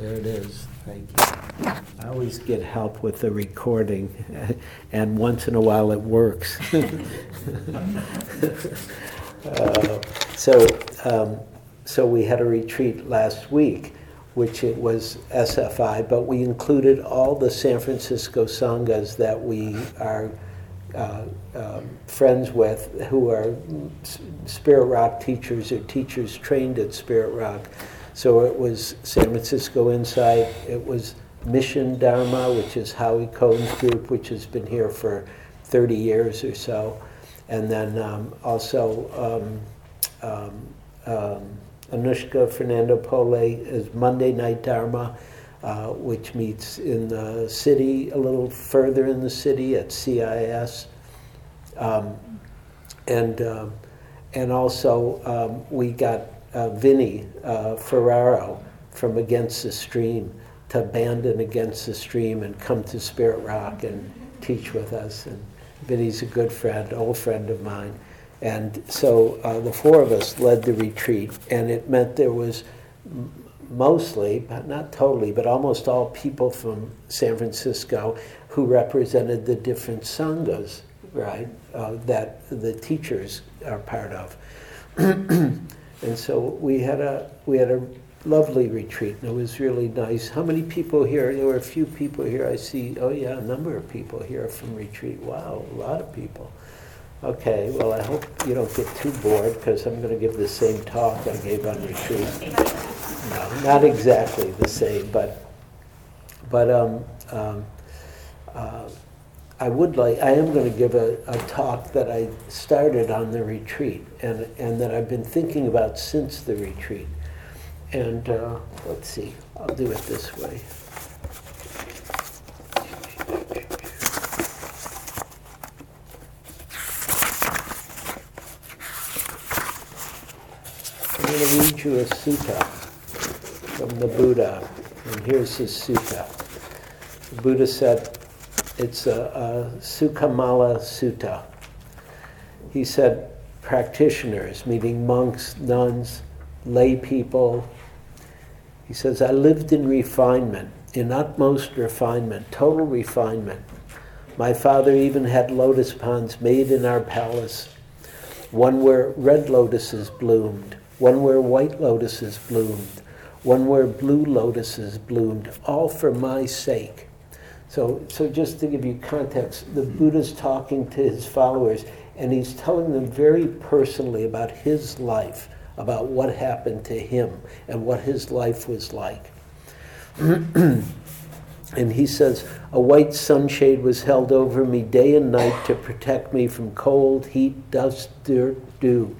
There it is. Thank you. I always get help with the recording, and once in a while it works. uh, so, um, so we had a retreat last week, which it was SFI, but we included all the San Francisco sanghas that we are uh, um, friends with, who are Spirit Rock teachers or teachers trained at Spirit Rock. So it was San Francisco Insight, it was Mission Dharma, which is Howie Cohen's group, which has been here for 30 years or so. And then um, also um, um, um Anushka Fernandopulle is Monday Night Dharma, uh, which meets in the city, a little further in the city at CIS. Um, and, uh, and also um, we got uh, Vinny uh, Ferraro from Against the Stream to abandon Against the Stream and come to Spirit Rock and teach with us. And Vinny's a good friend, old friend of mine. And so uh, the four of us led the retreat, and it meant there was mostly, but not totally, but almost all people from San Francisco who represented the different sanghas, right, uh, that the teachers are part of. And so we had a we had a lovely retreat, and it was really nice. How many people here? There were a few people here. I see. Oh yeah, a number of people here from retreat. Wow, a lot of people. Okay, well I hope you don't get too bored because I'm going to give the same talk I gave on retreat. No, not exactly the same, but but um, um, uh, I would like, I am going to give a, a talk that I started on the retreat and, and that I've been thinking about since the retreat. And uh, let's see, I'll do it this way. I'm going to read you a sutta from the Buddha. And here's his sutta. The Buddha said, it's a, a Sukhamala Sutta. He said, practitioners, meaning monks, nuns, lay people. He says, I lived in refinement, in utmost refinement, total refinement. My father even had lotus ponds made in our palace, one where red lotuses bloomed, one where white lotuses bloomed, one where blue lotuses bloomed, all for my sake. So, so just to give you context, the Buddha's talking to his followers and he's telling them very personally about his life, about what happened to him and what his life was like. and he says, A white sunshade was held over me day and night to protect me from cold, heat, dust, dirt, dew.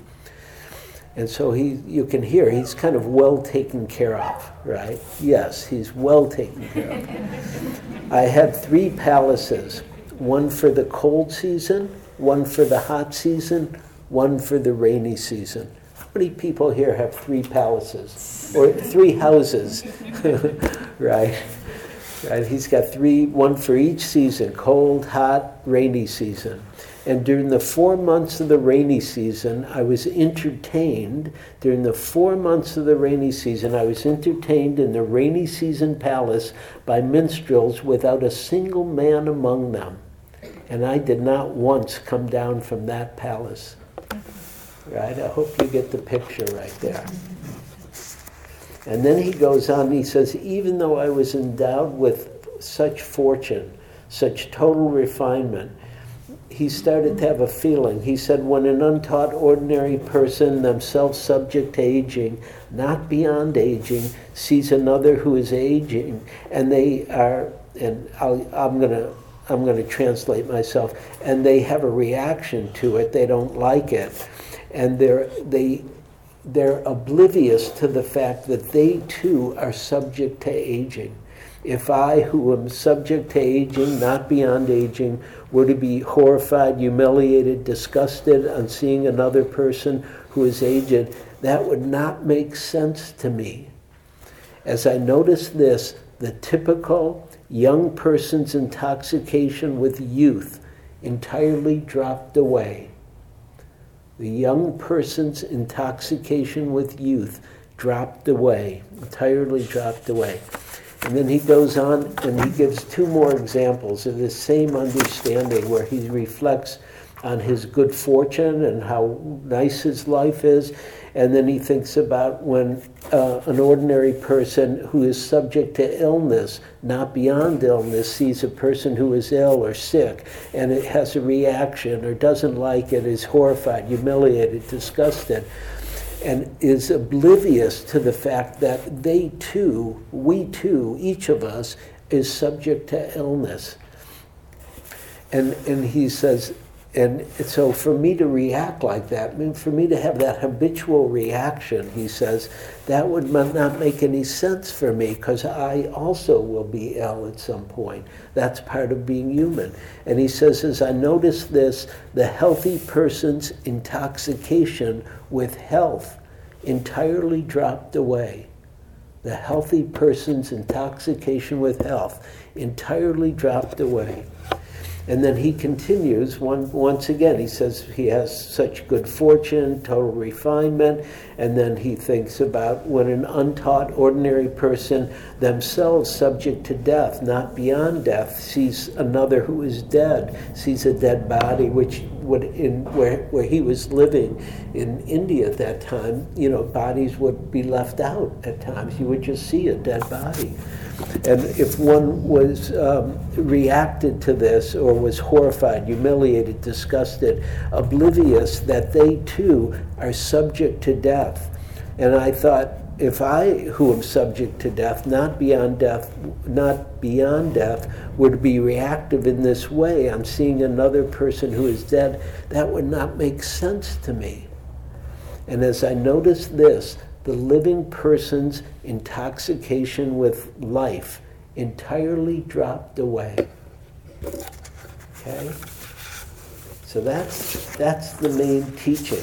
And so he, you can hear he's kind of well taken care of, right? Yes, he's well taken care of. I had three palaces one for the cold season, one for the hot season, one for the rainy season. How many people here have three palaces or three houses? right? Right? He's got three, one for each season cold, hot, rainy season. And during the four months of the rainy season, I was entertained. During the four months of the rainy season, I was entertained in the rainy season palace by minstrels without a single man among them. And I did not once come down from that palace. Right? I hope you get the picture right there. And then he goes on, and he says, even though I was endowed with such fortune, such total refinement, he started to have a feeling. He said, when an untaught ordinary person, themselves subject to aging, not beyond aging, sees another who is aging, and they are, and i am going to I'm going to translate myself, and they have a reaction to it. They don't like it, and they're they they're oblivious to the fact that they too are subject to aging. If I, who am subject to aging, not beyond aging, were to be horrified, humiliated, disgusted on seeing another person who is aged, that would not make sense to me. As I noticed this, the typical young person's intoxication with youth entirely dropped away. The young person's intoxication with youth dropped away, entirely dropped away. And then he goes on and he gives two more examples of this same understanding where he reflects on his good fortune and how nice his life is. And then he thinks about when uh, an ordinary person who is subject to illness, not beyond illness, sees a person who is ill or sick and it has a reaction or doesn't like it, is horrified, humiliated, disgusted, and is oblivious to the fact that they too, we too, each of us, is subject to illness. And, and he says, and so for me to react like that, I mean, for me to have that habitual reaction, he says, that would not make any sense for me because I also will be ill at some point. That's part of being human. And he says, as I notice this, the healthy person's intoxication with health entirely dropped away. The healthy person's intoxication with health entirely dropped away. And then he continues one, once again. He says he has such good fortune, total refinement, and then he thinks about when an untaught, ordinary person, themselves subject to death, not beyond death, sees another who is dead, sees a dead body, which would in where where he was living in India at that time, you know, bodies would be left out at times. You would just see a dead body. And if one was um, reacted to this or was horrified, humiliated, disgusted, oblivious that they too are subject to death. And I thought, if I, who am subject to death, not beyond death, not beyond death, would be reactive in this way, I'm seeing another person who is dead, that would not make sense to me. And as I noticed this, the living person's intoxication with life entirely dropped away. Okay? So that's, that's the main teaching.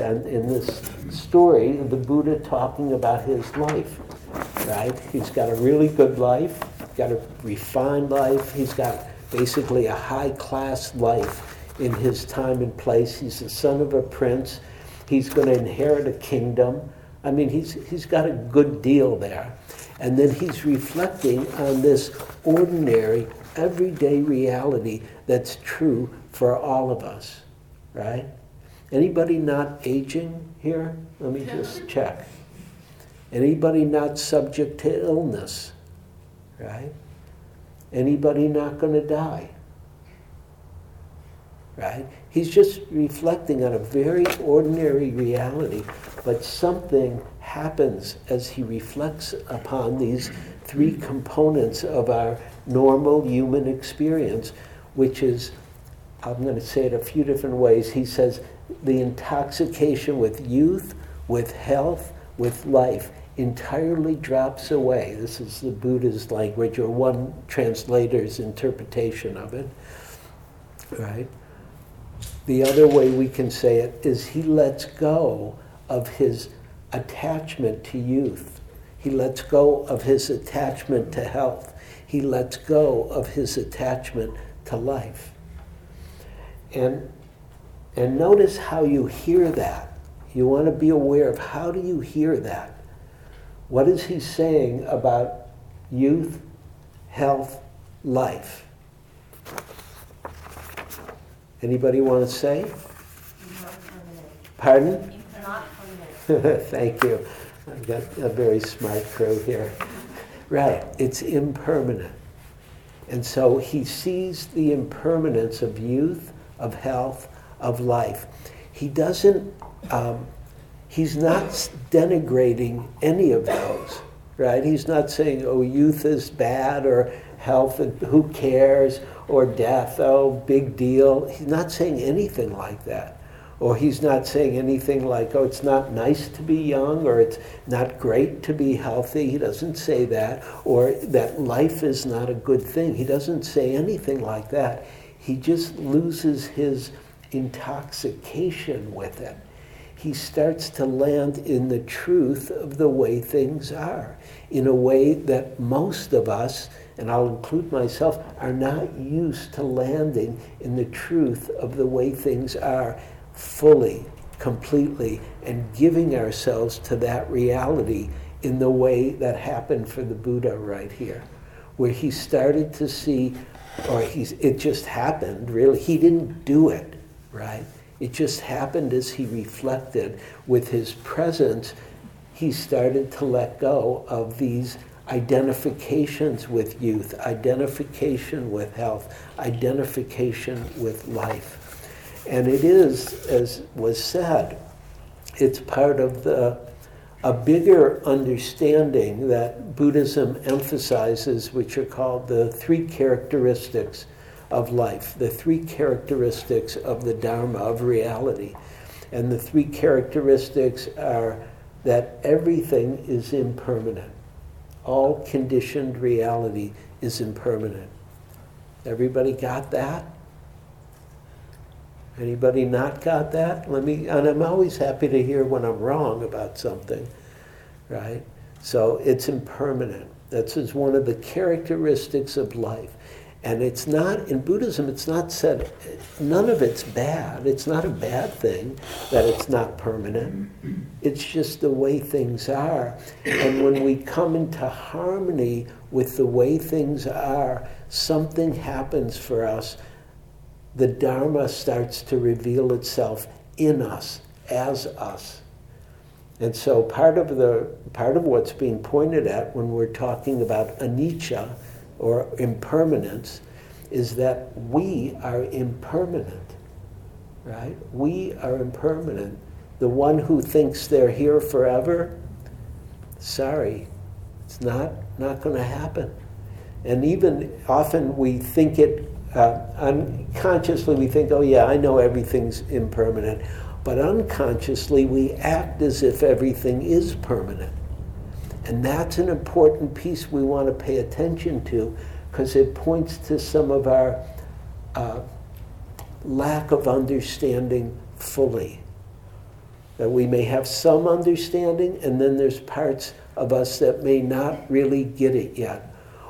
And in this story, the Buddha talking about his life, right? He's got a really good life, got a refined life, he's got basically a high class life in his time and place. He's the son of a prince. He's going to inherit a kingdom. I mean, he's, he's got a good deal there. And then he's reflecting on this ordinary, everyday reality that's true for all of us, right? Anybody not aging here? Let me just check. Anybody not subject to illness, right? Anybody not going to die? Right? He's just reflecting on a very ordinary reality, but something happens as he reflects upon these three components of our normal human experience, which is, I'm going to say it a few different ways. He says, the intoxication with youth, with health, with life entirely drops away. This is the Buddha's language, or one translator's interpretation of it. Right? The other way we can say it is he lets go of his attachment to youth. He lets go of his attachment to health. He lets go of his attachment to life. And, and notice how you hear that. You want to be aware of how do you hear that? What is he saying about youth, health, life? Anybody want to say? Pardon? Thank you. I've got a very smart crew here. Right, it's impermanent. And so he sees the impermanence of youth, of health, of life. He doesn't, um, he's not denigrating any of those, right? He's not saying, oh, youth is bad or health, who cares, or death, oh, big deal. He's not saying anything like that. Or he's not saying anything like, oh, it's not nice to be young, or it's not great to be healthy. He doesn't say that. Or that life is not a good thing. He doesn't say anything like that. He just loses his intoxication with it. He starts to land in the truth of the way things are, in a way that most of us, and I'll include myself, are not used to landing in the truth of the way things are fully, completely, and giving ourselves to that reality in the way that happened for the Buddha right here, where he started to see, or he's, it just happened, really. He didn't do it, right? It just happened as he reflected with his presence. He started to let go of these identifications with youth, identification with health, identification with life. And it is, as was said, it's part of the a bigger understanding that Buddhism emphasizes, which are called the three characteristics of life, the three characteristics of the Dharma, of reality. And the three characteristics are that everything is impermanent. All conditioned reality is impermanent. Everybody got that? Anybody not got that? Let me, and I'm always happy to hear when I'm wrong about something, right? So it's impermanent. That's one of the characteristics of life. And it's not, in Buddhism, it's not said, none of it's bad. It's not a bad thing that it's not permanent. It's just the way things are. And when we come into harmony with the way things are, something happens for us the Dharma starts to reveal itself in us, as us. And so part of the part of what's being pointed at when we're talking about anicca or impermanence is that we are impermanent. Right? We are impermanent. The one who thinks they're here forever, sorry, it's not not going to happen. And even often we think it uh, unconsciously we think, oh yeah, I know everything's impermanent. But unconsciously we act as if everything is permanent. And that's an important piece we want to pay attention to because it points to some of our uh, lack of understanding fully. That we may have some understanding, and then there's parts of us that may not really get it yet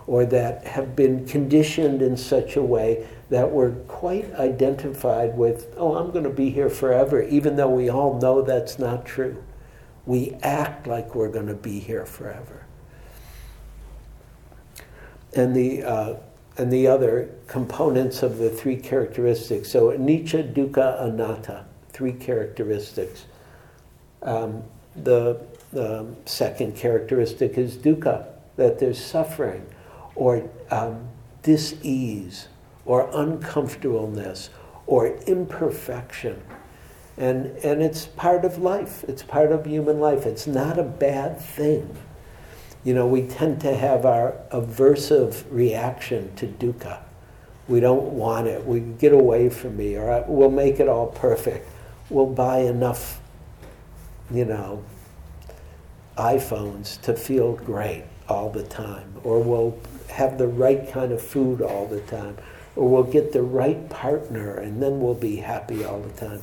or that have been conditioned in such a way that we're quite identified with, oh, I'm going to be here forever, even though we all know that's not true. We act like we're going to be here forever. And the, uh, and the other components of the three characteristics. So, anicca, dukkha, anatta, three characteristics. Um, the, the second characteristic is dukkha, that there's suffering or um, dis-ease or uncomfortableness or imperfection. And, and it's part of life. It's part of human life. It's not a bad thing. You know, we tend to have our aversive reaction to dukkha. We don't want it. We get away from me, or we'll make it all perfect. We'll buy enough, you know, iPhones to feel great all the time, or we'll have the right kind of food all the time, or we'll get the right partner and then we'll be happy all the time.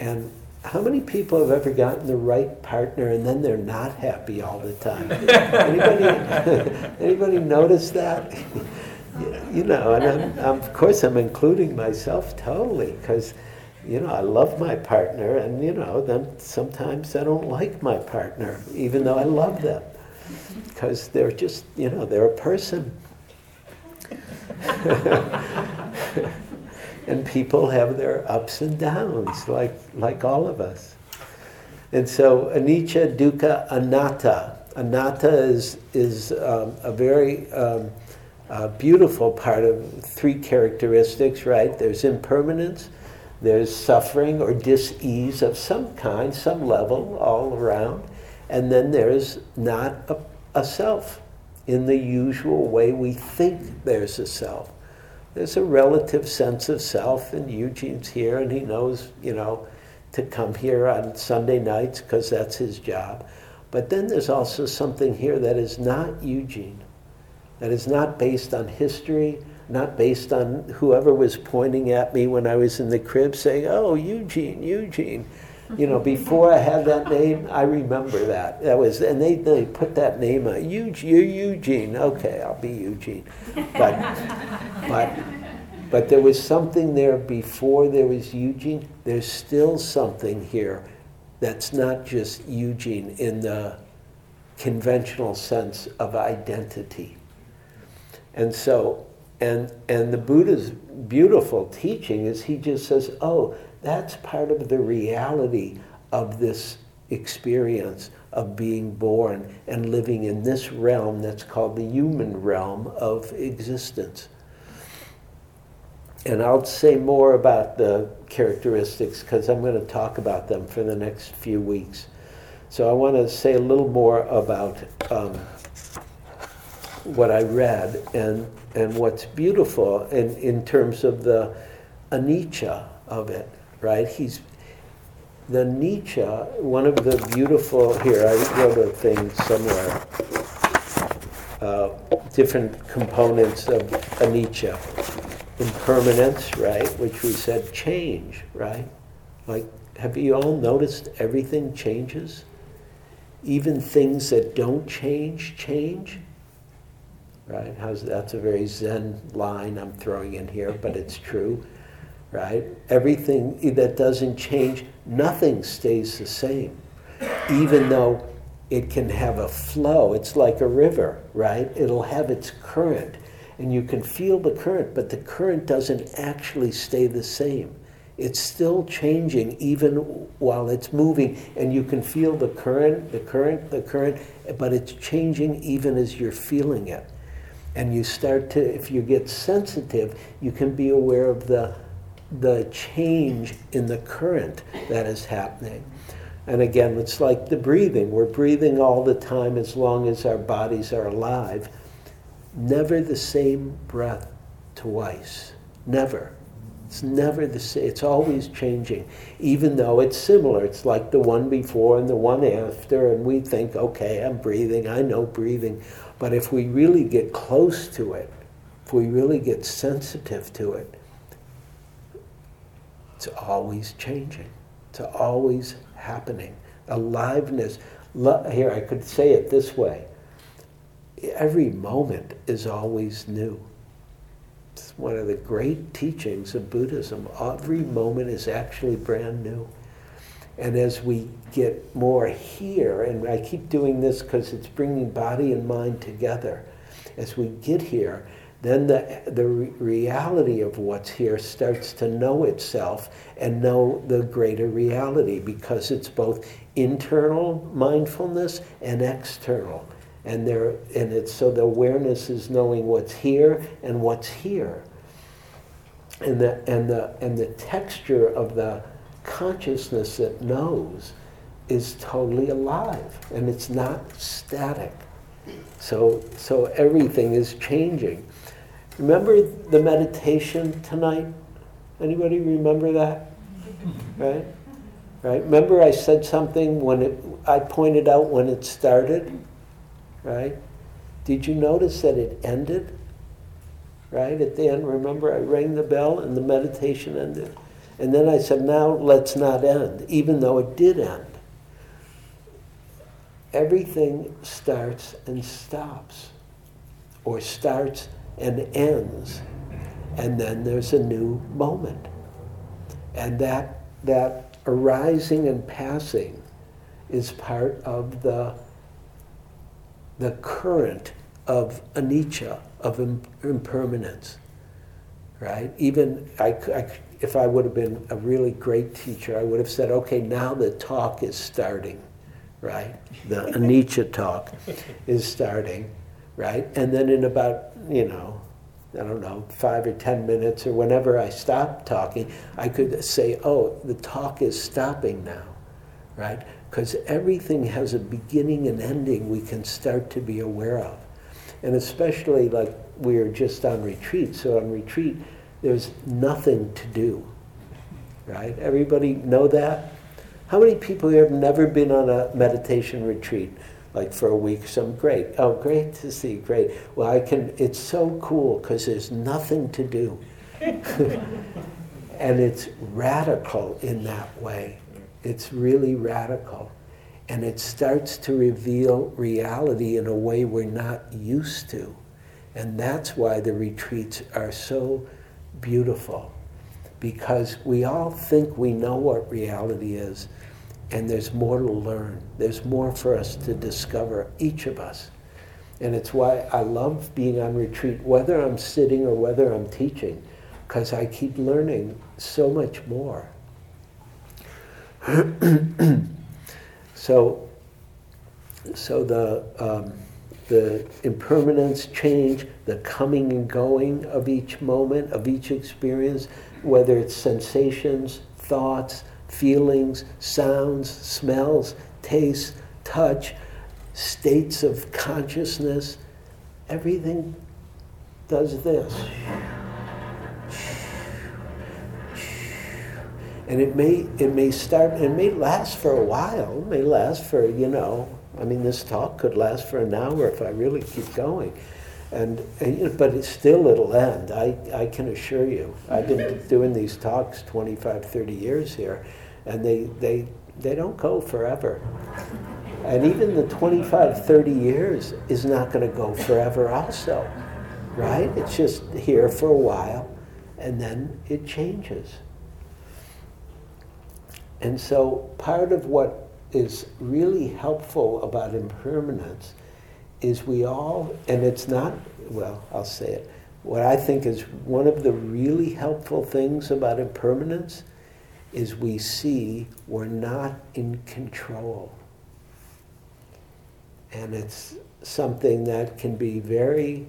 And how many people have ever gotten the right partner and then they're not happy all the time? anybody, anybody notice that? you know, and I'm, I'm, of course I'm including myself totally because, you know, I love my partner and, you know, then sometimes I don't like my partner even though I love them because they're just, you know, they're a person. and people have their ups and downs, like, like all of us. And so, anicca, dukkha, anatta. Anatta is, is um, a very um, uh, beautiful part of three characteristics, right? There's impermanence, there's suffering or dis-ease of some kind, some level, all around, and then there's not a, a self in the usual way we think there's a self. There's a relative sense of self, and Eugene's here, and he knows, you know, to come here on Sunday nights because that's his job. But then there's also something here that is not Eugene, that is not based on history, not based on whoever was pointing at me when I was in the crib saying, oh, Eugene, Eugene you know, before I had that name, I remember that. That was, and they, they put that name on. Eugene, you're Eugene. Okay, I'll be Eugene. But, but, but there was something there before there was Eugene. There's still something here that's not just Eugene in the conventional sense of identity. And so, and, and the Buddha's beautiful teaching is he just says, oh, that's part of the reality of this experience of being born and living in this realm that's called the human realm of existence. And I'll say more about the characteristics because I'm going to talk about them for the next few weeks. So I want to say a little more about um, what I read and, and what's beautiful in, in terms of the anicca of it, right? He's the Nietzsche, one of the beautiful, here, I wrote a thing somewhere, uh, different components of anicca. Impermanence, right, which we said change, right? Like, have you all noticed everything changes? Even things that don't change, change? Right? How's, that's a very Zen line I'm throwing in here, but it's true right? Everything that doesn't change, nothing stays the same. Even though it can have a flow, it's like a river, right? It'll have its current, and you can feel the current, but the current doesn't actually stay the same. It's still changing even while it's moving, and you can feel the current, the current, the current, but it's changing even as you're feeling it. And you start to, if you get sensitive, you can be aware of the the change in the current that is happening. And again, it's like the breathing. We're breathing all the time as long as our bodies are alive. Never the same breath twice. Never. It's never the same. It's always changing, even though it's similar. It's like the one before and the one after, and we think, okay, I'm breathing, I know breathing. But if we really get close to it, if we really get sensitive to it, it's always changing. It's always happening. Aliveness. Here, I could say it this way. Every moment is always new. It's one of the great teachings of Buddhism. Every moment is actually brand new. And as we get more here, and I keep doing this because it's bringing body and mind together, as we get here, then the, the reality of what's here starts to know itself and know the greater reality because it's both internal mindfulness and external. And there and it's so the awareness is knowing what's here and what's here. And the and the and the texture of the consciousness that knows is totally alive and it's not static. So so everything is changing. Remember the meditation tonight? Anybody remember that? Right? Right? Remember I said something when it I pointed out when it started? Right? Did you notice that it ended? Right? At the end, remember I rang the bell and the meditation ended. And then I said, now let's not end, even though it did end. Everything starts and stops, or starts and ends. And then there's a new moment. And that, that arising and passing is part of the, the current of anicca, of impermanence. Right? Even I, I, if I would have been a really great teacher, I would have said, okay, now the talk is starting. Right? The anicca talk is starting right? And then in about, you know, I don't know, five or ten minutes or whenever I stop talking, I could say, oh, the talk is stopping now, right? Because everything has a beginning and ending we can start to be aware of. And especially like we're just on retreat, so on retreat, there's nothing to do, right? Everybody know that? How many people here have never been on a meditation retreat? like for a week. So I'm great. Oh, great to see. Great. Well, I can. It's so cool because there's nothing to do, and it's radical in that way. It's really radical, and it starts to reveal reality in a way we're not used to, and that's why the retreats are so beautiful, because we all think we know what reality is And there's more to learn. There's more for us to discover, each of us. And it's why I love being on retreat, whether I'm sitting or whether I'm teaching, because I keep learning so much more. so, so the um, the impermanence, change, the coming and going of each moment, of each experience, whether it's sensations, thoughts, feelings, sounds, smells, tastes, touch, states of consciousness, everything does this. And it may it may start it may last for a while, it may last for, you know, I mean this talk could last for an hour if I really keep going. And, and you know, but it still it'll end. I, I can assure you. I've been mm-hmm. doing these talks 25, 30 years here, and they, they, they don't go forever. And even the 25, 30 years is not going to go forever, also, right? It's just here for a while, and then it changes. And so, part of what is really helpful about impermanence is we all, and it's not, well, I'll say it, what I think is one of the really helpful things about impermanence is we see we're not in control. And it's something that can be very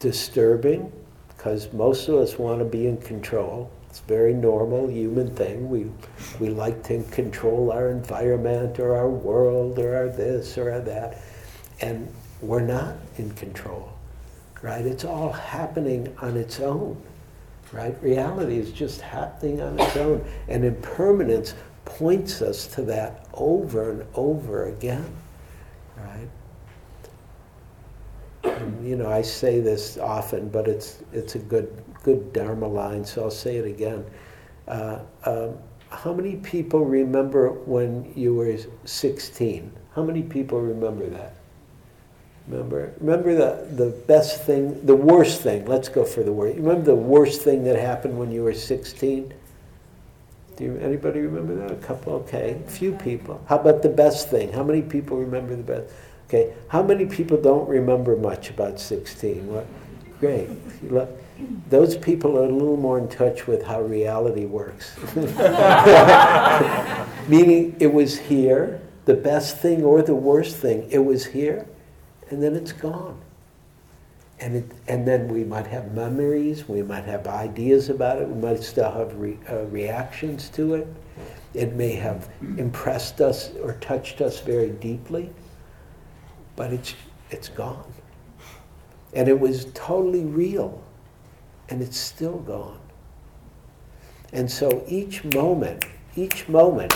disturbing because most of us want to be in control. It's a very normal human thing. We, we like to control our environment or our world or our this or our that. And we're not in control, right? It's all happening on its own, right? Reality is just happening on its own. And impermanence points us to that over and over again right? And, you know, I say this often, but it's it's a good good Dharma line, so I'll say it again. Uh, um, how many people remember when you were 16? How many people remember that? Remember, remember the, the best thing, the worst thing. Let's go for the worst. Remember the worst thing that happened when you were 16? Do you, anybody remember that? A couple, okay. A few people. How about the best thing? How many people remember the best? Okay. How many people don't remember much about 16? What? Great. Look, Those people are a little more in touch with how reality works. Meaning it was here, the best thing or the worst thing, it was here, and then it's gone. And, it, and then we might have memories, we might have ideas about it, we might still have re, uh, reactions to it. It may have impressed us or touched us very deeply, but it's, it's gone. And it was totally real, and it's still gone. And so each moment, each moment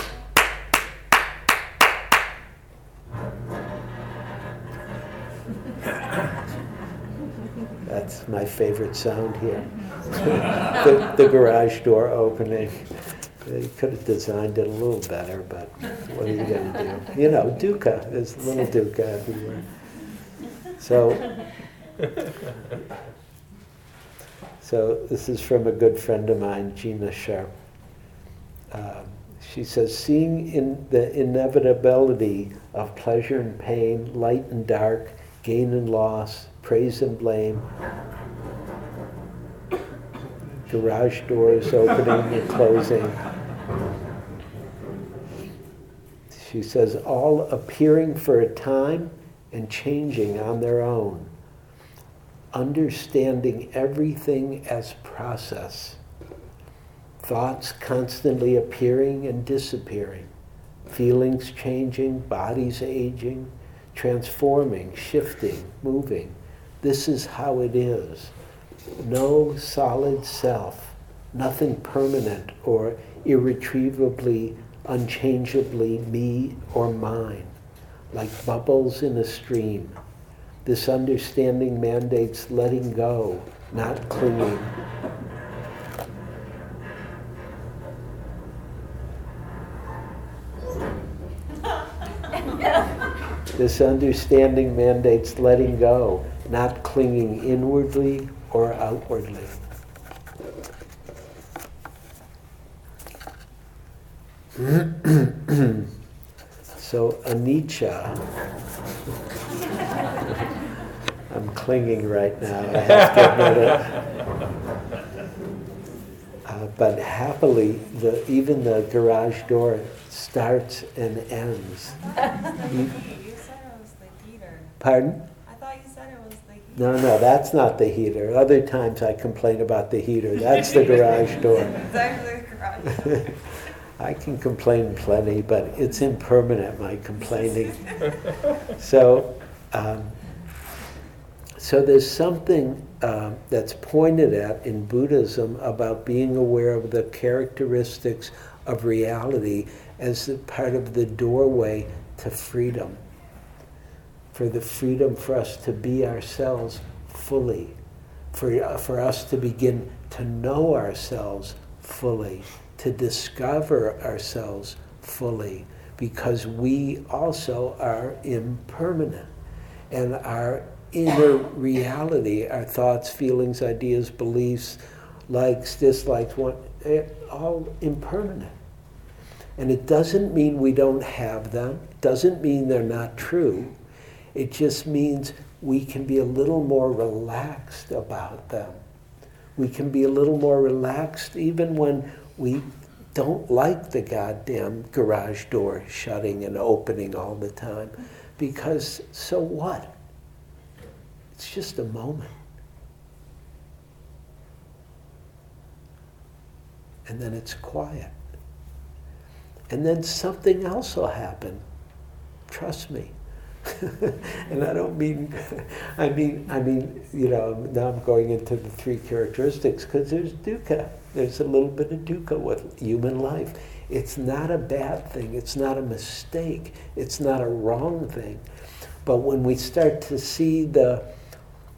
That's my favorite sound here. the, the garage door opening. They could have designed it a little better, but what are you going to do? You know, dukkha. There's little dukkha everywhere. So, so this is from a good friend of mine, Gina Sharp. Um, she says, seeing in the inevitability of pleasure and pain, light and dark, gain and loss, praise and blame, garage doors opening and closing. She says, all appearing for a time and changing on their own, understanding everything as process, thoughts constantly appearing and disappearing, feelings changing, bodies aging, transforming, shifting, moving. This is how it is. No solid self, nothing permanent or irretrievably, unchangeably me or mine, like bubbles in a stream. This understanding mandates letting go, not clinging. This understanding mandates letting go, not clinging inwardly or outwardly. So anicca, I'm clinging right now. I have to admit it. Uh, but happily, the, even the garage door starts and ends. You, you said it was the heater. Pardon? I thought you said it was the heater. No, no, that's not the heater. Other times I complain about the heater. That's the garage door. It's the garage. I can complain plenty, but it's impermanent, my complaining. So, um, so there's something um, that's pointed at in Buddhism about being aware of the characteristics of reality as part of the doorway to freedom. For the freedom for us to be ourselves fully, for, for us to begin to know ourselves fully, to discover ourselves fully, because we also are impermanent. And our inner reality, our thoughts, feelings, ideas, beliefs, likes, dislikes, want, all impermanent. And it doesn't mean we don't have them, doesn't mean they're not true. It just means we can be a little more relaxed about them. We can be a little more relaxed even when we don't like the goddamn garage door shutting and opening all the time. Because so what? It's just a moment. And then it's quiet. And then something else will happen. Trust me. and I don't mean, I mean, I mean, you know, now I'm going into the three characteristics because there's dukkha. There's a little bit of dukkha with human life. It's not a bad thing. It's not a mistake. It's not a wrong thing. But when we start to see the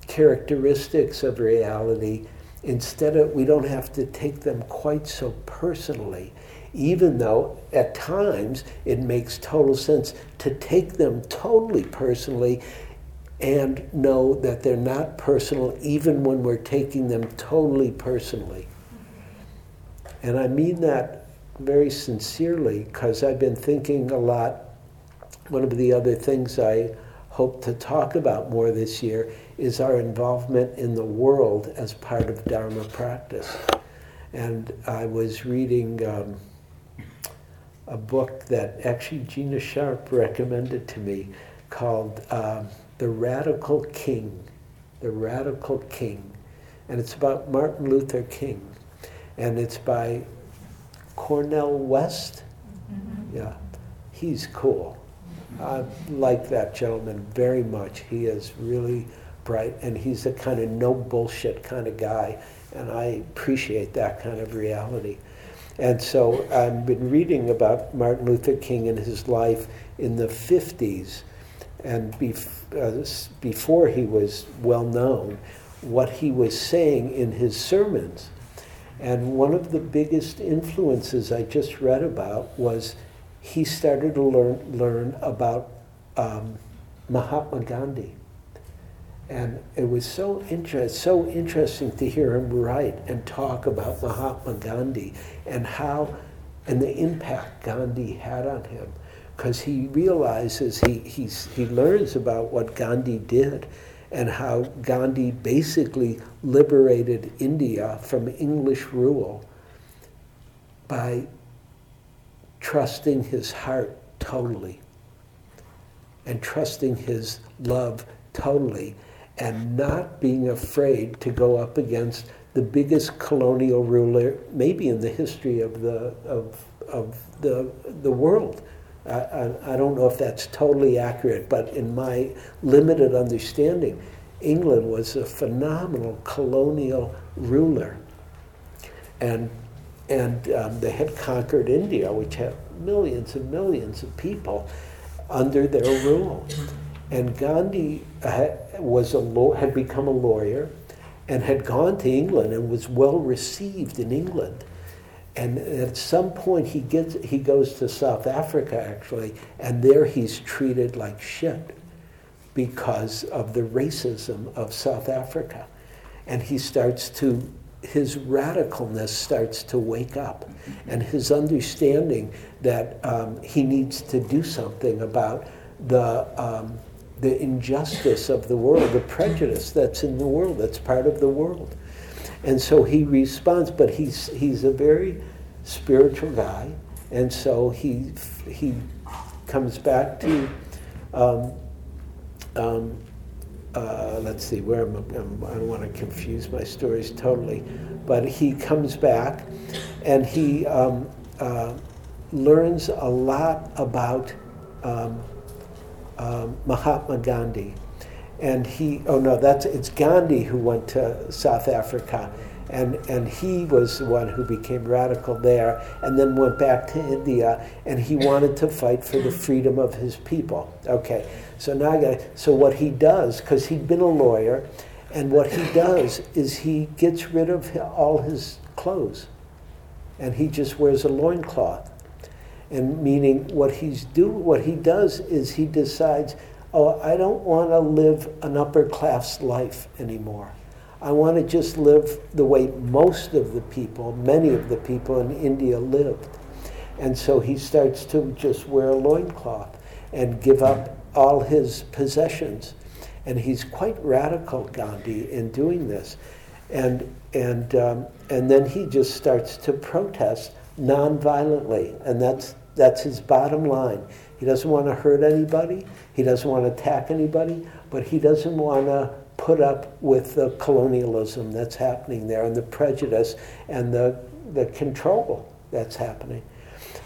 characteristics of reality, instead of, we don't have to take them quite so personally even though at times it makes total sense to take them totally personally and know that they're not personal even when we're taking them totally personally. And I mean that very sincerely because I've been thinking a lot. One of the other things I hope to talk about more this year is our involvement in the world as part of Dharma practice. And I was reading. Um, a book that actually Gina Sharp recommended to me called uh, The Radical King. The Radical King. And it's about Martin Luther King. And it's by Cornel West. Mm-hmm. Yeah, he's cool. I like that gentleman very much. He is really bright, and he's a kind of no bullshit kind of guy, and I appreciate that kind of reality. And so I've been reading about Martin Luther King and his life in the 50s and bef- uh, before he was well known, what he was saying in his sermons. And one of the biggest influences I just read about was he started to learn, learn about um, Mahatma Gandhi. And it was so, inter- so interesting to hear him write and talk about Mahatma Gandhi and how, and the impact Gandhi had on him. Because he realizes, he, he's, he learns about what Gandhi did and how Gandhi basically liberated India from English rule by trusting his heart totally and trusting his love totally and not being afraid to go up against the biggest colonial ruler, maybe in the history of the of of the the world. I, I, I don't know if that's totally accurate, but in my limited understanding, England was a phenomenal colonial ruler, and and um, they had conquered India, which had millions and millions of people under their rule. And Gandhi was a law, had become a lawyer and had gone to England and was well received in England. And at some point he gets he goes to South Africa actually, and there he's treated like shit because of the racism of South Africa. And he starts to his radicalness starts to wake up, and his understanding that um, he needs to do something about the um, the injustice of the world, the prejudice that's in the world, that's part of the world. And so he responds, but he's, he's a very spiritual guy, and so he, he comes back to, um, um, uh, let's see, where am I, um, I don't want to confuse my stories totally, but he comes back and he um, uh, learns a lot about um, Mahatma Gandhi. And he, oh no, that's, it's Gandhi who went to South Africa. And, and he was the one who became radical there and then went back to India and he wanted to fight for the freedom of his people. Okay, so now I got so what he does, because he'd been a lawyer, and what he does is he gets rid of all his clothes and he just wears a loincloth and meaning what he's do what he does is he decides oh i don't want to live an upper class life anymore. I want to just live the way most of the people many of the people in india lived. And so he starts to just wear a loincloth and give up all his possessions. And he's quite radical gandhi in doing this. And and um, and then he just starts to protest non-violently. And that's that's his bottom line. He doesn't want to hurt anybody. He doesn't want to attack anybody, but he doesn't want to put up with the colonialism that's happening there and the prejudice and the, the control that's happening.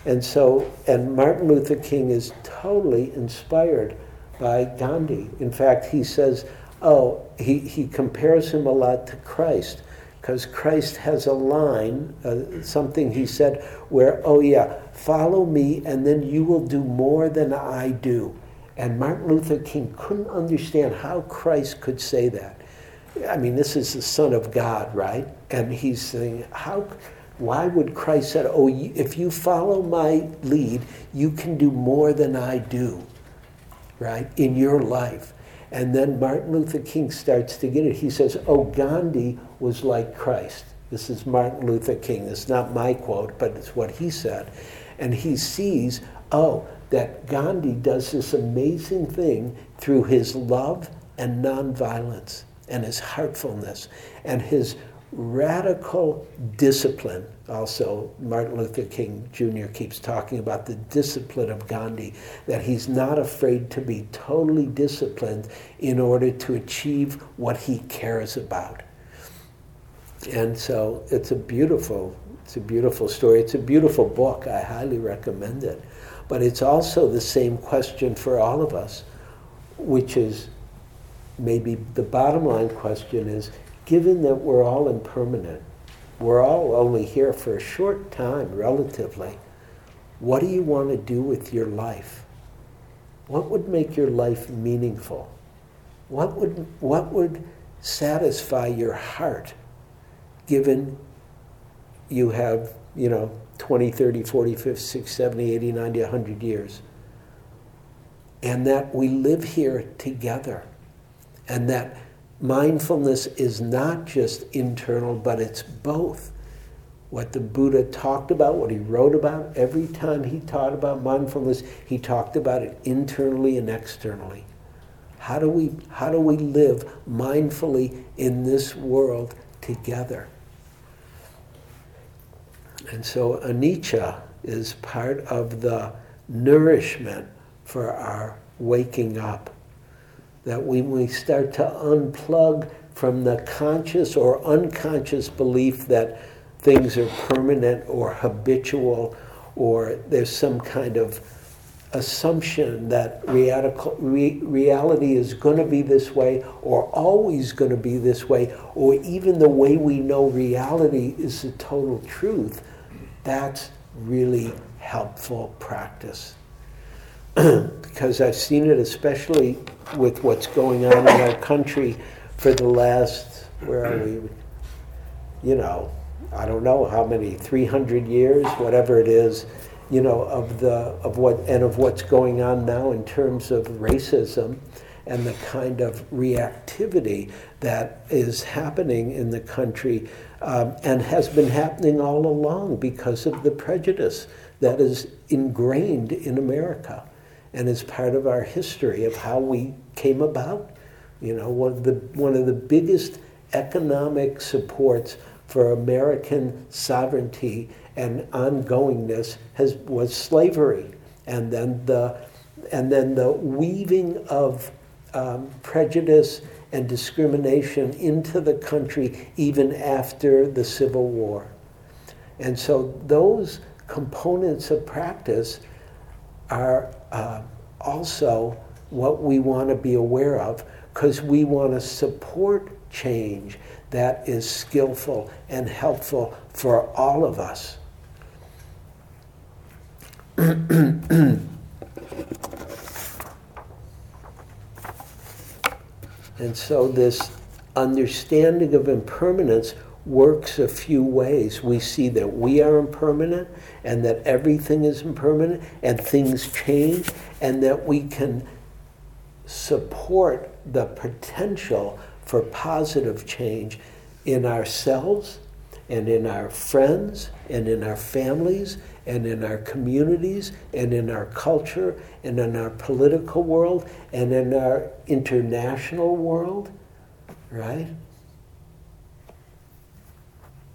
And so, and Martin Luther King is totally inspired by Gandhi. In fact, he says, oh, he, he compares him a lot to Christ because Christ has a line, uh, something he said, where, oh yeah, follow me and then you will do more than I do. And Martin Luther King couldn't understand how Christ could say that. I mean, this is the Son of God, right? And he's saying, how, why would Christ say, oh, if you follow my lead, you can do more than I do, right, in your life. And then Martin Luther King starts to get it. He says, Oh, Gandhi was like Christ. This is Martin Luther King. It's not my quote, but it's what he said. And he sees, oh, that Gandhi does this amazing thing through his love and nonviolence and his heartfulness and his radical discipline. Also, Martin Luther King Jr. keeps talking about the discipline of Gandhi, that he's not afraid to be totally disciplined in order to achieve what he cares about. And so it's a beautiful, it's a beautiful story. It's a beautiful book. I highly recommend it. But it's also the same question for all of us, which is maybe the bottom line question is given that we're all impermanent, we're all only here for a short time, relatively, what do you want to do with your life? What would make your life meaningful? What would, what would satisfy your heart given you have, you know, 20, 30, 40, 50, 60, 70, 80, 90, 100 years? And that we live here together. And that mindfulness is not just internal, but it's both. What the Buddha talked about, what he wrote about, every time he taught about mindfulness, he talked about it internally and externally. How do we, how do we live mindfully in this world together? And so anicca is part of the nourishment for our waking up. That when we start to unplug from the conscious or unconscious belief that things are permanent or habitual or there's some kind of assumption that reality is going to be this way or always going to be this way or even the way we know reality is the total truth, that's really helpful practice. because I've seen it especially with what's going on in our country for the last, where are we? You know, I don't know how many, 300 years, whatever it is, you know, of the of what and of what's going on now in terms of racism, and the kind of reactivity that is happening in the country um, and has been happening all along because of the prejudice that is ingrained in America and is part of our history of how we came about. You know, one of the, one of the biggest economic supports for American sovereignty and ongoingness has, was slavery. And then the, and then the weaving of um, prejudice and discrimination into the country even after the Civil War. And so those components of practice are uh, also what we want to be aware of because we want to support change that is skillful and helpful for all of us. and so this understanding of impermanence works a few ways. We see that we are impermanent and that everything is impermanent and things change and that we can support the potential for positive change in ourselves and in our friends and in our families and in our communities and in our culture and in our political world and in our international world, right?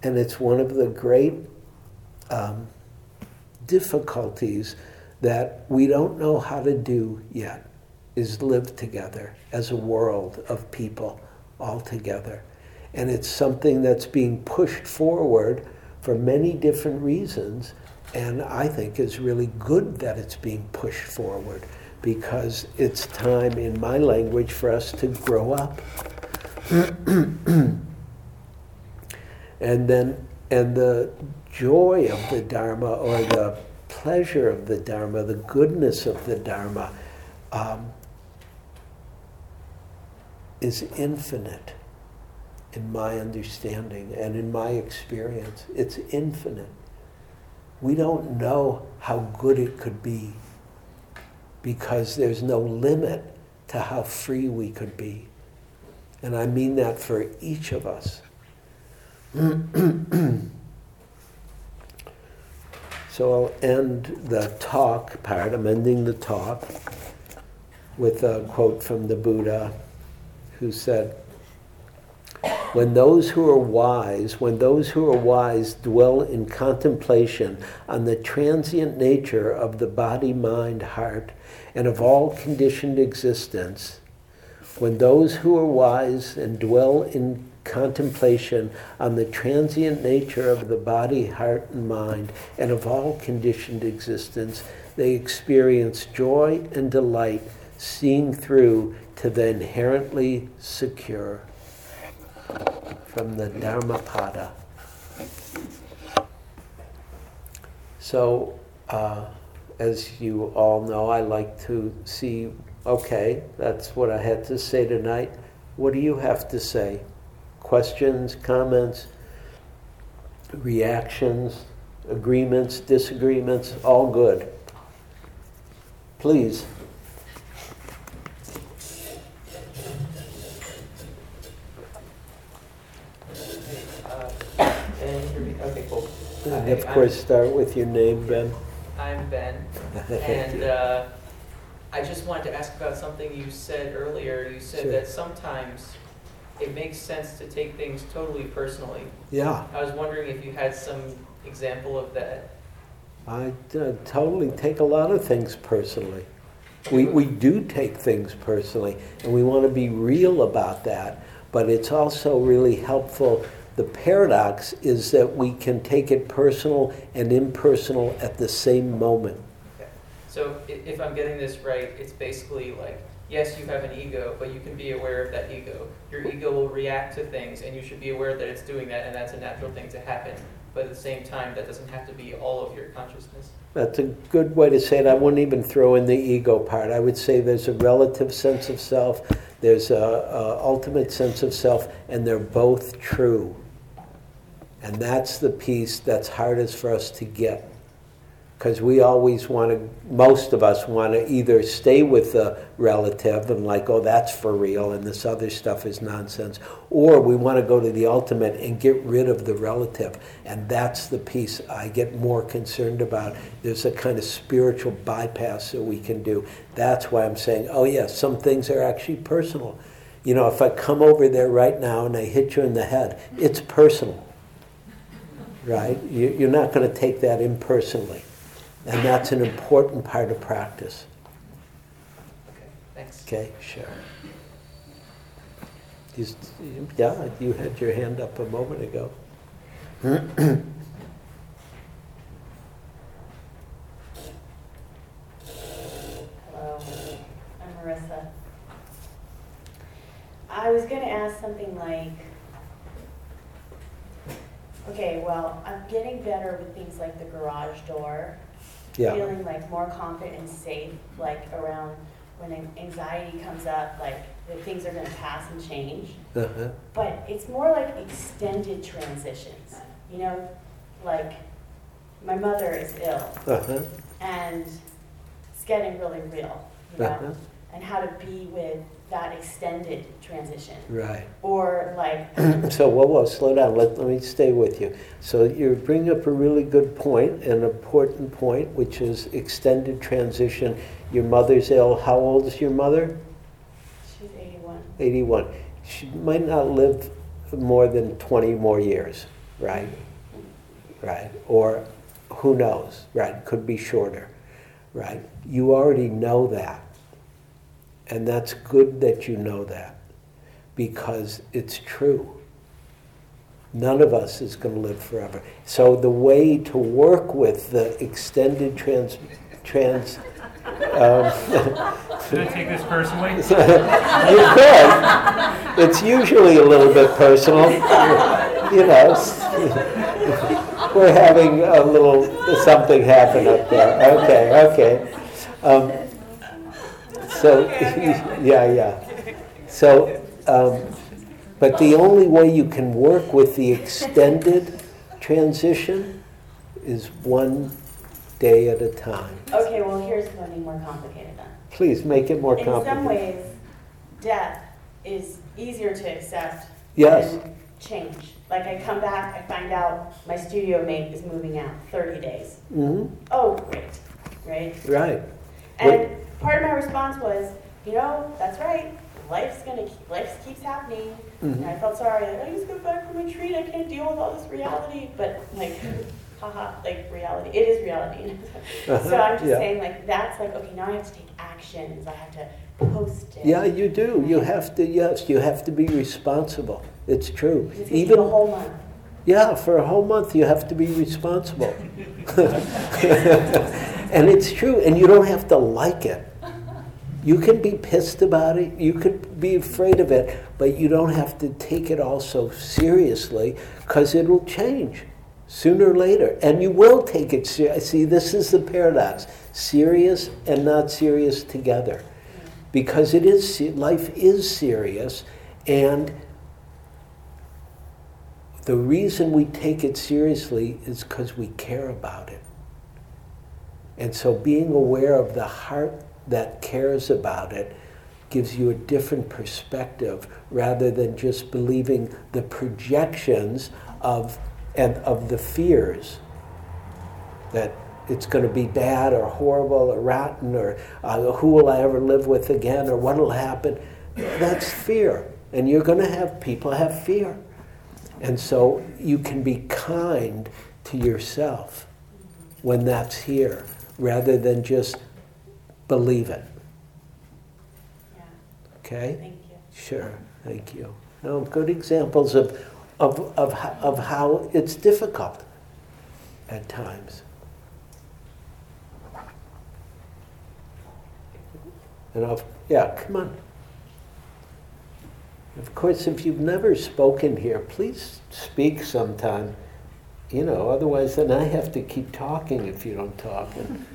And it's one of the great um, difficulties that we don't know how to do yet is live together as a world of people all together. And it's something that's being pushed forward for many different reasons. And I think is really good that it's being pushed forward because it's time, in my language, for us to grow up. and then, and the joy of the Dharma or the pleasure of the Dharma, the goodness of the Dharma, um, is infinite in my understanding and in my experience. It's infinite. We don't know how good it could be because there's no limit to how free we could be. And I mean that for each of us. so I'll end the talk part, I'm ending the talk with a quote from the Buddha who said, when those who are wise, when those who are wise dwell in contemplation on the transient nature of the body, mind, heart, and of all conditioned existence, when those who are wise and dwell in contemplation on the transient nature of the body, heart, and mind, and of all conditioned existence, they experience joy and delight, seeing through to the inherently secure from the Dharmapada. So, uh, as you all know, I like to see, okay, that's what I had to say tonight. What do you have to say? Questions, comments, reactions, agreements, disagreements, all good. Please. And of course, start with your name, Ben. I'm Ben, and uh, I just wanted to ask about something you said earlier. You said Sure. that sometimes it makes sense to take things totally personally. Yeah, I was wondering if you had some example of that. I uh, totally take a lot of things personally. We, we do take things personally, and we want to be real about that, but it's also really helpful the paradox is that we can take it personal and impersonal at the same moment. Okay. So if I'm getting this right, it's basically like, yes, you have an ego, but you can be aware of that ego. Your ego will react to things, and you should be aware that it's doing that, and that's a natural thing to happen. But at the same time, that doesn't have to be all of your consciousness. That's a good way to say it. I wouldn't even throw in the ego part. I would say there's a relative sense of self, there's a, a ultimate sense of self, and they're both true. And that's the piece that's hardest for us to get. Because we always want to, most of us want to either stay with the relative and like, oh, that's for real and this other stuff is nonsense, or we want to go to the ultimate and get rid of the relative. And that's the piece I get more concerned about. There's a kind of spiritual bypass that we can do. That's why I'm saying, oh, yeah, some things are actually personal. You know, if I come over there right now and I hit you in the head, it's personal right? You- You're not going to take that impersonally. And that's an important part of practice. Okay, thanks. Okay, sure. Just, yeah, you had your hand up a moment ago. Hello, I'm Marissa. I was gonna ask something like, okay, well, I'm getting better with things like the garage door. Yeah, Feeling like more confident and safe, like around when an- anxiety comes up, like that things are gonna pass and change. uh-huh, But it's more like extended transitions, you know, like my mother is ill. Uh-huh, and it's getting really real, you uh-huh, know, and how to be with that extended transition. right. Or like, um, So, whoa, whoa, slow down, let, let me stay with you. So you're bringing up a really good point, an important point, which is extended transition. Your mother's ill, how old is your mother? she's 81. 81. She might not live more than 20 more years, right? Right? Or who knows, right? Could be shorter, right? You already know that. And that's good that you know that because it's true. None of us is going to live forever. So the way to work with the extended trans, trans um, Should I take this personally? you could. It's usually a little bit personal. You know, we're having a little something happen up there. Okay, okay. Um, so, yeah, yeah. So, um, but the only way you can work with the extended transition is one day at a time. Okay, well, here's to more complicated then. Please make it more complicated. In some ways, death is easier to accept Yes. than change. Like I come back, I find out my studio mate is moving out 30 days. hmm Oh, great, right? right. And part of my response was, you know, that's right. Life's gonna keep, life keeps happening. And Mhm. I felt sorry. Like, I just go back from retreat. I can't deal with all this reality. But like, haha, like reality. It is reality. so I'm just Yeah. saying, like, that's like, okay, now I have to take actions. I have to post it. Yeah, you do. You have to, yes, you have to be responsible. It's true. It's Even, a whole month. yeah, for a whole month, you have to be responsible. and it's true, and you don't have to like it. You can be pissed about it, you could be afraid of it, but you don't have to take it all so seriously because it'll change sooner or later. And you will take it serious. See, this is the paradox serious and not serious together. Because it is, life is serious, and the reason we take it seriously is because we care about it. And so being aware of the heart that cares about it gives you a different perspective rather than just believing the projections of and of the fears that it's going to be bad or horrible or rotten or uh, who will I ever live with again or what will happen. That's fear. And you're going to have people have fear. And so you can be kind to yourself when that's here rather than just believe it. Yeah. Okay? Thank you. Sure, thank you. No, good examples of, of, of, of how it's difficult at times. And of, yeah, come on. Of course, if you've never spoken here, please speak sometime. You know, otherwise then I have to keep talking if you don't talk. And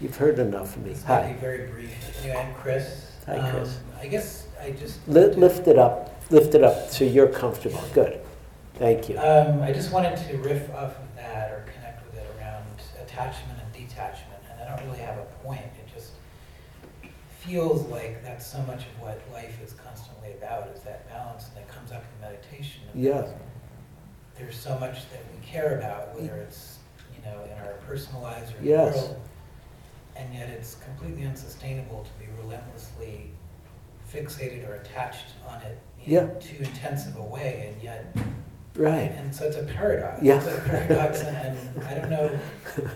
you've heard enough of me. Might Hi. be very brief. Anyway, I'm Chris. Hi, Chris. Um, I guess I just. Li- Lift it up, lift it up so you're comfortable. Good. Thank you. Um, I just wanted to riff off of that or connect with it around attachment and detachment, and I don't really have a point. It just feels like that's so much of what life is constantly about, is that balance, and it comes up in meditation. Yeah. There's so much that we care about, whether it's, you know, in our personal lives or in the Yes. world. And yet it's completely unsustainable to be relentlessly fixated or attached on it in too intensive a way, and yet Right. and so it's a paradox. Yeah. It's a paradox, and, I don't know.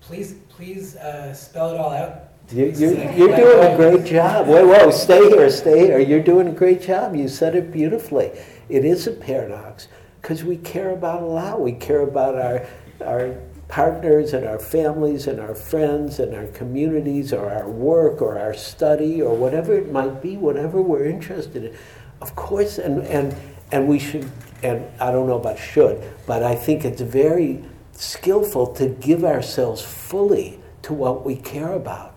Please, please uh, spell it all out. You, you, you're doing a great job. Wait, whoa, stay here, stay here. You're doing a great job. You said it beautifully. It is a paradox because we care about a lot. We care about our, our partners and our families and our friends and our communities or our work or our study or whatever it might be, whatever we're interested in. Of course, and, and, and we should, and I don't know about should, but I think it's very skillful to give ourselves fully to what we care about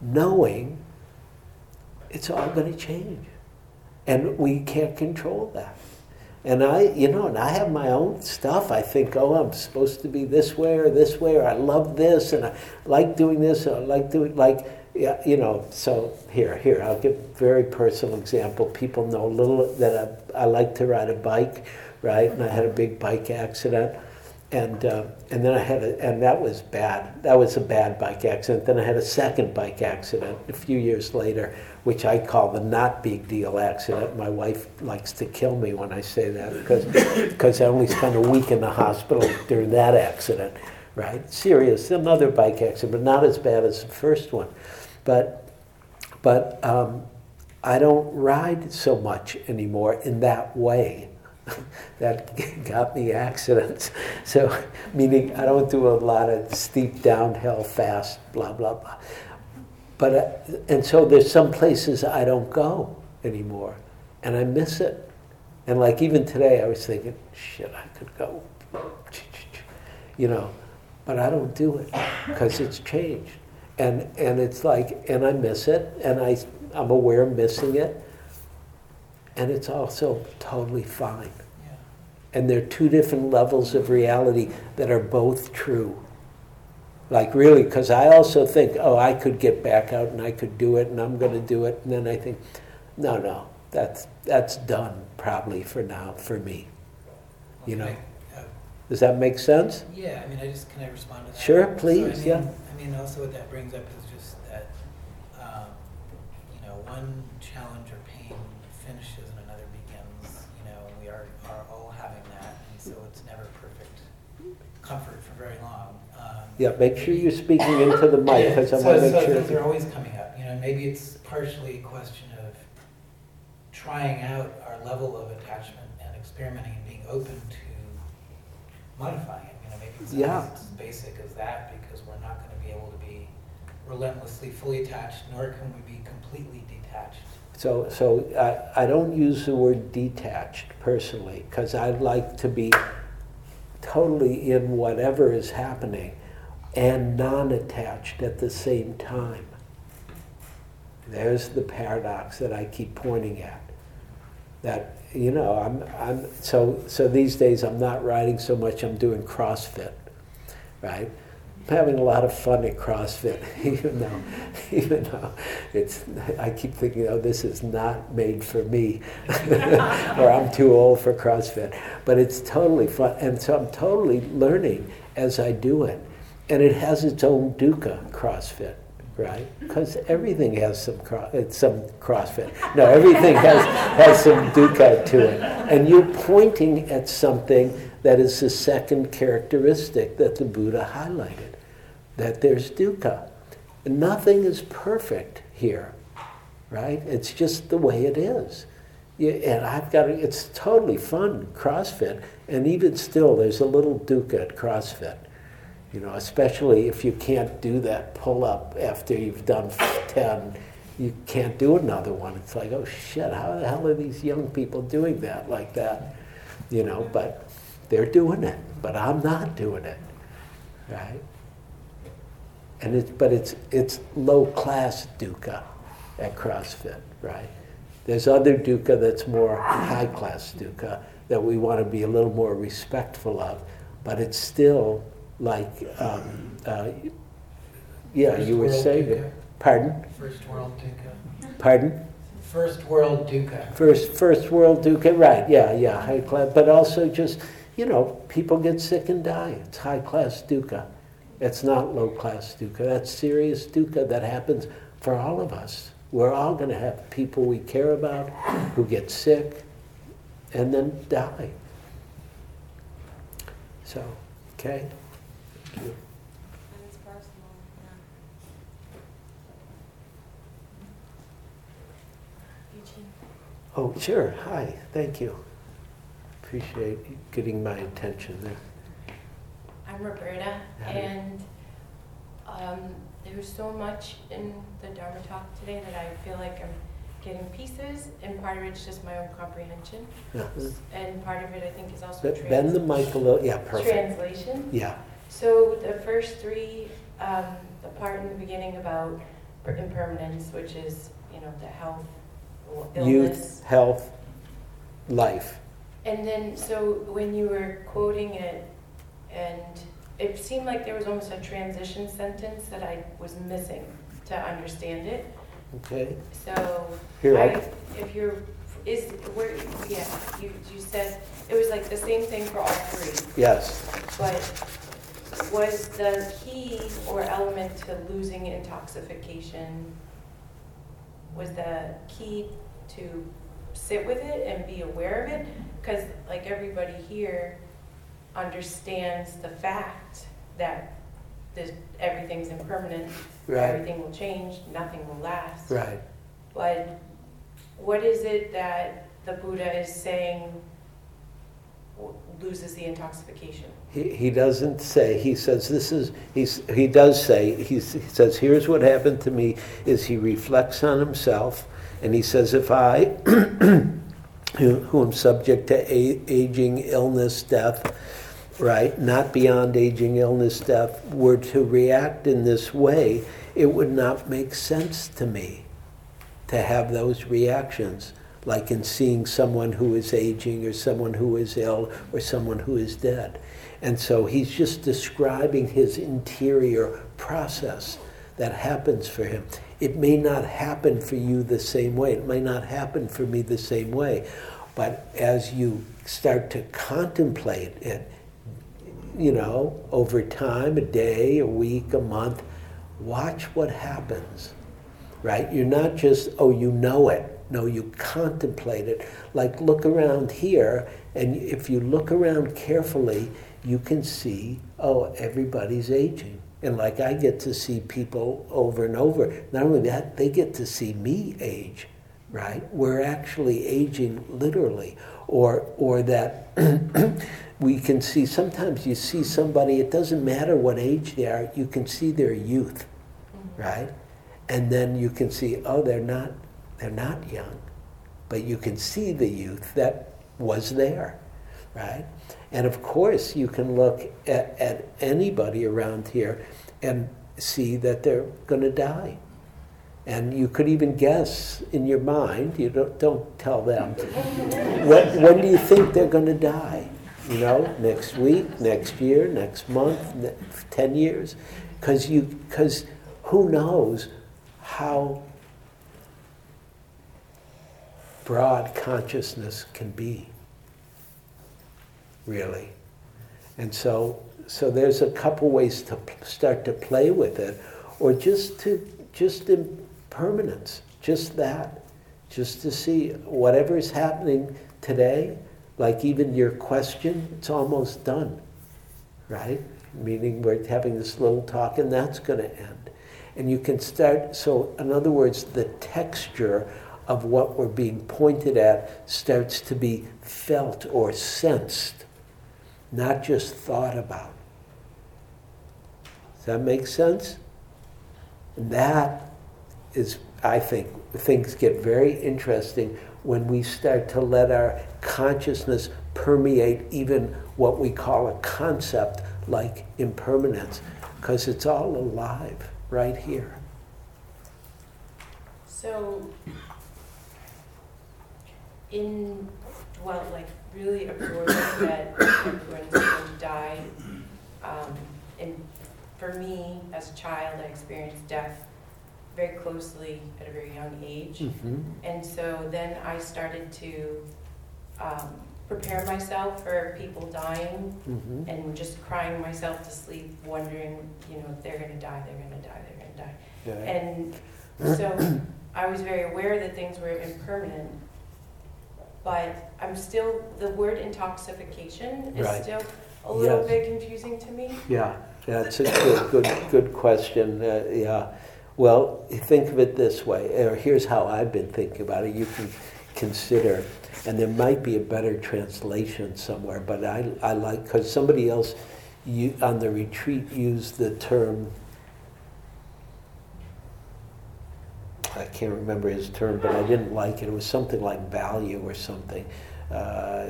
knowing it's all going to change. And we can't control that. And I, you know, and I have my own stuff. I think, oh, I'm supposed to be this way or this way, or I love this, and I like doing this, or I like doing, like, yeah, you know. So here, here, I'll give a very personal example. People know a little that I, I like to ride a bike, right? And I had a big bike accident, and uh, and then I had a, and that was bad. That was a bad bike accident. Then I had a second bike accident a few years later, which I call the not big deal accident. My wife likes to kill me when I say that because because I only spent a week in the hospital during that accident, right? Serious, another bike accident, but not as bad as the first one. But but um, I don't ride so much anymore in that way. that got me accidents. So, meaning I don't do a lot of steep downhill, fast, blah blah blah. But uh, and so there's some places I don't go anymore, and I miss it. And like even today, I was thinking, shit, I could go, you know, but I don't do it because it's changed, and and it's like, and I miss it, and I I'm aware of missing it, and it's also totally fine. Yeah. And there are two different levels of reality that are both true. Like, really, because I also think, oh, I could get back out and I could do it and I'm going to do it. And then I think, no, no, that's, that's done probably for now, for me. You know. Does that make sense? Yeah, I mean, I just, can I respond to that? Sure, So, I please, mean- yeah. I mean, also what that brings up is just that, um, you know, one challenge or pain finishes and another begins, you know, and we are, are all having that, and so it's never perfect comfort for very long. Um, Yeah, make sure you're speaking into the mic because I so, want to make so are sure. always coming up. You know, maybe it's partially a question of trying out our level of attachment and experimenting and being open to modifying it. You know, maybe it's Yeah. as basic as that because we're not going to be able to be relentlessly fully attached, nor can we be completely detached. So, so I, I don't use the word detached personally because I'd like to be totally in whatever is happening and non attached at the same time. There's the paradox that I keep pointing at. That, you know, I'm, I'm, so, so these days I'm not riding so much, I'm doing CrossFit, right? I'm having a lot of fun at CrossFit, even though, even though it's, I keep thinking, oh, this is not made for me, or I'm too old for CrossFit. But it's totally fun, and so I'm totally learning as I do it. And it has its own dukkha, CrossFit, right? Because everything has some cro- some CrossFit. No, everything has has some dukkha to it. And you're pointing at something that is the second characteristic that the Buddha highlighted, that there's dukkha. Nothing is perfect here, right? It's just the way it is. Yeah, and I've got it's totally fun CrossFit, and even still, there's a little dukkha at CrossFit. You know, especially if you can't do that pull up after you've done 10, you can't do another one. It's like, oh shit, how the hell are these young people doing that like that? You know, but they're doing it, but I'm not doing it, right? And it's, but it's, it's low class dukkha at CrossFit, right? There's other dukkha that's more high class dukkha that we want to be a little more respectful of, but it's still like um, uh, Yeah, you were world saying dukkha. Pardon? First world dukkha. Pardon? First world dukkha. First, first world dukkha, right, yeah, yeah, high class, but also just, you know, people get sick and die. It's high class dukkha. It's not low class dukkha. That's serious dukkha that happens for all of us. We're all going to have people we care about who get sick and then die. So, okay? And it's personal, yeah. Eugene. Oh, sure, hi, thank you. Appreciate you getting my attention there. I'm Roberta, Howdy. and um, there was so much in the Dharma talk today that I feel like I'm getting pieces, and part of it's just my own comprehension, Yeah. and part of it I think is also Be- Bend the trans- mic a little, yeah, perfect. translation. Yeah, So the first three, um, the part in the beginning about impermanence, which is you know the health, illness, youth, health, life. And then, so when you were quoting it, and it seemed like there was almost a transition sentence that I was missing to understand it. Okay, So, here I, if you're, is, where, yeah, you, you said, it was like the same thing for all three, yes, but was the key or element to losing intoxication, was the key to sit with it and be aware of it? Because like everybody here understands the fact that this, everything's impermanent, right, everything will change, nothing will last. right. But what is it that the Buddha is saying w- loses the intoxication? He, he doesn't say, he says, this is, he's, he does say, he says, here's what happened to me, is he reflects on himself, and he says, if I, who who am subject to a, aging, illness, death, right, not beyond aging, illness, death, were to react in this way, it would not make sense to me to have those reactions, like in seeing someone who is aging or someone who is ill or someone who is dead. And so he's just describing his interior process that happens for him. It may not happen for you the same way, it may not happen for me the same way, but as you start to contemplate it, you know, over time, a day, a week, a month, watch what happens right? You're not just, oh, you know it. No, you contemplate it. Like, look around here, and if you look around carefully, you can see, oh, everybody's aging. And like, I get to see people over and over. Not only that, they get to see me age, right? We're actually aging literally. Or, or that we can see, sometimes you see somebody, it doesn't matter what age they are, you can see their youth, right? and then you can see oh they're not they're not young but you can see the youth that was there right and of course you can look at, at anybody around here and see that they're going to die. And you could even guess in your mind you don't, don't tell them when, when do you think they're going to die? You know next week next year next month ne- 10 years. Because you because who knows how broad consciousness can be, really. And so, so there's a couple ways to start to play with it, or just to just impermanence, just that, just to see whatever is happening today, like even your question, it's almost done, right? Meaning we're having this little talk, and that's going to end and you can start so in other words the texture of what we're being pointed at starts to be felt or sensed not just thought about does that make sense and that is i think things get very interesting when we start to let our consciousness permeate even what we call a concept like impermanence because it's all alive right here. So, in, well, like really absorbing that everyone's going to die, um, and for me, as a child, I experienced death very closely at a very young age. Mhm. And so then I started to um, prepare myself for people dying Mhm. and just crying myself to sleep, wondering, you know, if they're gonna die, they're gonna die, they're gonna die. Yeah. And so I was very aware that things were impermanent, but I'm still, the word intoxication is Right. still a little Yes. bit confusing to me. Yeah, that's a good, good, good question. Uh, yeah. Well, think of it this way, or here's how I've been thinking about it. You can consider, and there might be a better translation somewhere, but I, I like, because somebody else you, on the retreat used the term, I can't remember his term, but I didn't like it. It was something like value or something. Uh,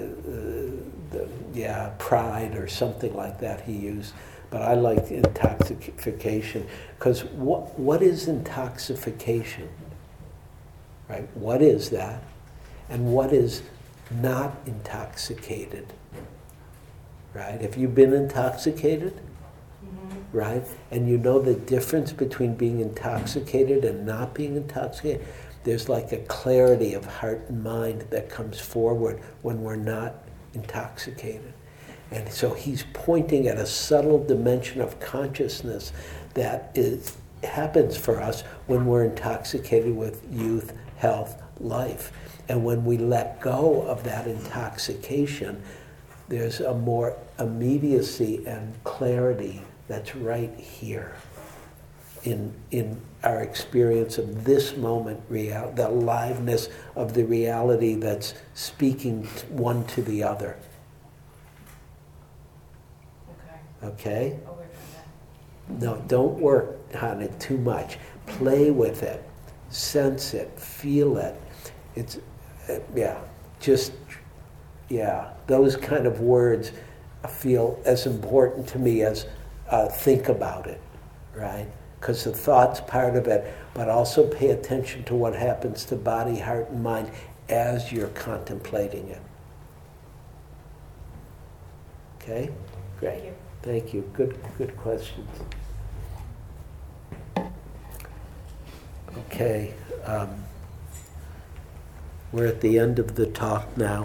the, yeah, pride or something like that he used. But I liked intoxication because what, what is intoxication? Right? What is that? And what is not intoxicated? Right? Have you been intoxicated? Right? And you know the difference between being intoxicated and not being intoxicated. There's like a clarity of heart and mind that comes forward when we're not intoxicated. And so he's pointing at a subtle dimension of consciousness that is, happens for us when we're intoxicated with youth, health, life. And when we let go of that intoxication, there's a more immediacy and clarity that's right here in, in our experience of this moment, real, the aliveness of the reality that's speaking t- one to the other. Okay, Okay? I'll work on that. No, don't work on it too much. Play with it, sense it, feel it. It's, uh, yeah, just, yeah, those kind of words feel as important to me as uh, think about it, right? Because the thought's part of it, but also pay attention to what happens to body, heart, and mind as you're contemplating it. Okay? Great. Thank you. Thank you. Good, good questions. Okay. Um, we're at the end of the talk now.